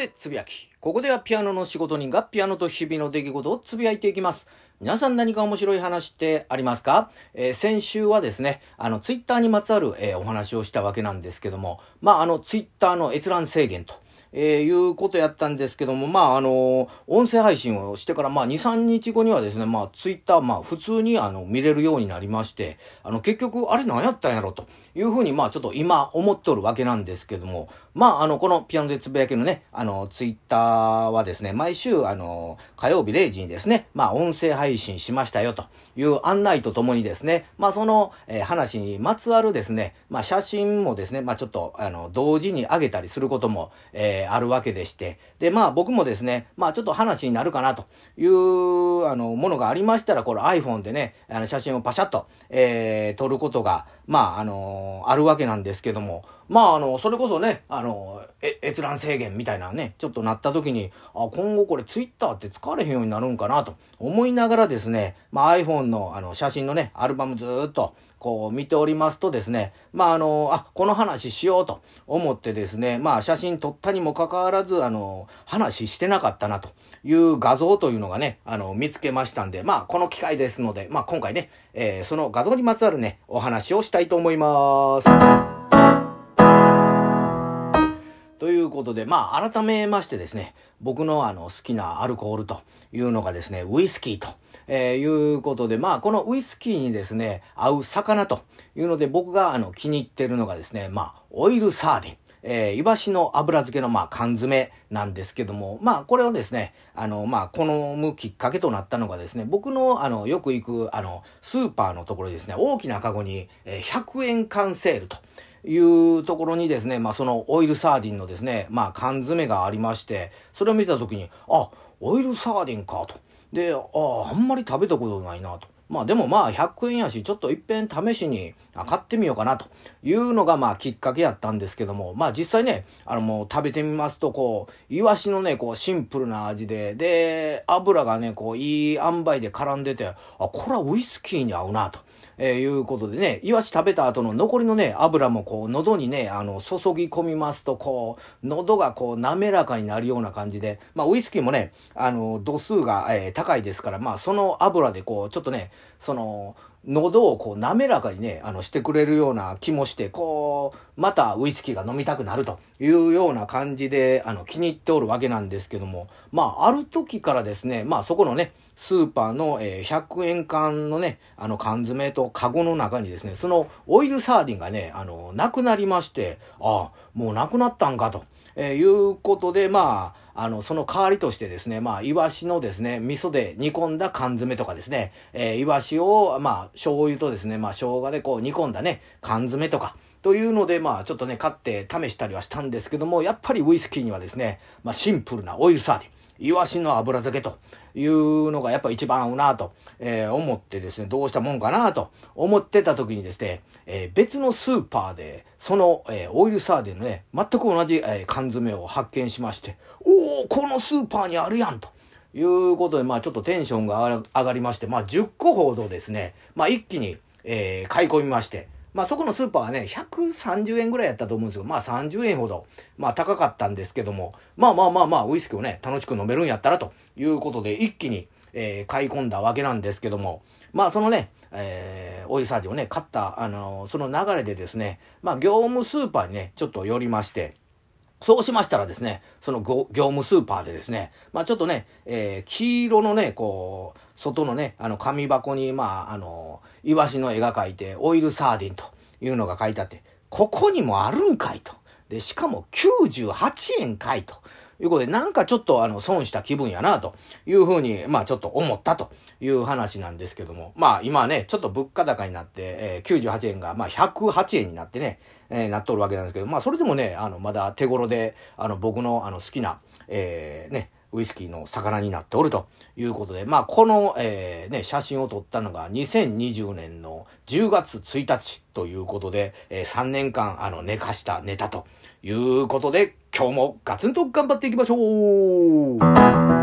でつぶやき。ここではピアノの仕事人がピアノと日々の出来事をつぶやいていきます。皆さん何か面白い話ってありますか、えー、先週はですね、あの、ツイッターにまつわる、えー、お話をしたわけなんですけども、まあ、あの、ツイッターの閲覧制限と。えー、いうことやったんですけども、まあ、あの、音声配信をしてから、まあ、2、3日後にはですね、まあ、ツイッター、まあ、普通に、あの、見れるようになりまして、あの、結局、あれ何やったんやろというふうに、まあ、ちょっと今思っとるわけなんですけども、まあ、あの、このピアノでつぶやきのね、あの、ツイッターはですね、毎週、あの、火曜日0時にですね、まあ、音声配信しましたよという案内とともにですね、まあ、その、えー、話にまつわるですね、まあ、写真もですね、まあ、ちょっと、あの、同時に上げたりすることも、えー、あるわけでして、で、まあ、僕もですね、まあ、ちょっと話になるかなという、あの、ものがありましたら、これ iPhone でね、あの、写真をパシャッと、えー、撮ることが、まあ、あのあるわけなんですけども、まあ、あの、それこそね、あの、閲覧制限みたいなね、ちょっとなった時に、あ、今後これツイッターって使われへんようになるんかなと思いながらですね、まあ iPhone のあの写真のね、アルバムずっと、こう見ておりますとですね、まああの、あ、この話しようと思ってですね、まあ写真撮ったにもかかわらず、あの、話してなかったなという画像というのがね、あの、見つけましたんで、まあこの機会ですので、まあ今回ね、えー、その画像にまつわるね、お話をしたいたいと思います。ということで、まあ、改めましてですね、僕のあの、好きなアルコールというのがですね、ウイスキーと、えー、いうことで、まあ、このウイスキーにですね、合う魚というので、僕があの、気に入ってるのがですね、まあ、オイルサーディン。えー、イワシの油漬けの、まあ、缶詰なんですけども、まあ、これをですね、あの、まあ、好むきっかけとなったのがですね、僕の、あの、よく行く、あの、スーパーのところにですね、大きなカゴに、えー、100円缶セールと。いうところにですね、まあそのオイルサーディンのですね、まあ缶詰がありまして、それを見た時に、あ、オイルサーディンかと。で、あああ、んまり食べたことないなと。まあでもまあ100円やし、ちょっといっぺん試しに買ってみようかなというのがまあきっかけやったんですけども、まあ実際ね、あのもう食べてみますとこう、イワシのね、こうシンプルな味で、で、油がね、こういい塩梅で絡んでて、あ、これはウイスキーに合うなと。えー、いうことでね、イワシ食べた後の残りのね、油もこう、喉にね、あの、注ぎ込みますと、こう、喉がこう、滑らかになるような感じで、まあ、ウイスキーもね、あの、度数が、えー、高いですから、まあ、その油でこう、ちょっとね、その、喉をこう滑らかにね、あの、してくれるような気もして、こう、またウイスキーが飲みたくなるというような感じで、あの、気に入っておるわけなんですけども、まあ、ある時からですね、まあ、そこのね、スーパーの、え、100円缶のね、あの缶詰とカゴの中にですね、そのオイルサーディンがね、あの、なくなりまして、ああ、もうなくなったんかと、えー、いうことで、まあ、あの、その代わりとしてですね、まあ、イワシのですね、味噌で煮込んだ缶詰とかですね、えー、イワシを、まあ、醤油とですね、まあ、生姜でこう煮込んだね、缶詰とか、というので、まあ、ちょっとね、買って試したりはしたんですけども、やっぱりウイスキーにはですね、まあ、シンプルなオイルサーディン。イワシの油漬けというのがやっぱ一番合うなと、えー、思ってですね、どうしたもんかなと思ってた時にですね、えー、別のスーパーで、その、えー、オイルサーディンのね、全く同じ、え缶詰を発見しまして、おおこのスーパーにあるやんと。いうことで、まあちょっとテンションが上がりまして、まあ10個ほどですね、まあ一気に、え買い込みまして、まあそこのスーパーはね、130円ぐらいやったと思うんですけど、まあ30円ほど、まあ高かったんですけども、まあまあまあまあ、ウイスキーをね、楽しく飲めるんやったらと。いうことで、一気に、えー、買い込んだわけなんですけども、まあそのね、えー、オイルサージをね、買った、あのー、その流れでですね、まあ業務スーパーにね、ちょっと寄りまして、そうしましたらですね、その業務スーパーでですね、まあちょっとね、えー、黄色のね、こう、外のね、あの紙箱に、まああの、イワシの絵が描いて、オイルサーディンというのが書いてあって、ここにもあるんかいと。で、しかも98円かいと。いうことで、なんかちょっとあの、損した気分やな、というふうに、まあちょっと思ったという話なんですけども、まあ今ね、ちょっと物価高になって、えー、98円が、まあ108円になってね、えー、なっとるわけなんですけど、まあそれでもね、あの、まだ手頃で、あの、僕のあの、好きな、えー、ね、ウイスキーの魚になっておるということで、まあ、この、えー、ね、写真を撮ったのが2020年の10月1日ということで、えー、3年間、あの、寝かしたネタということで、今日もガツンと頑張っていきましょう。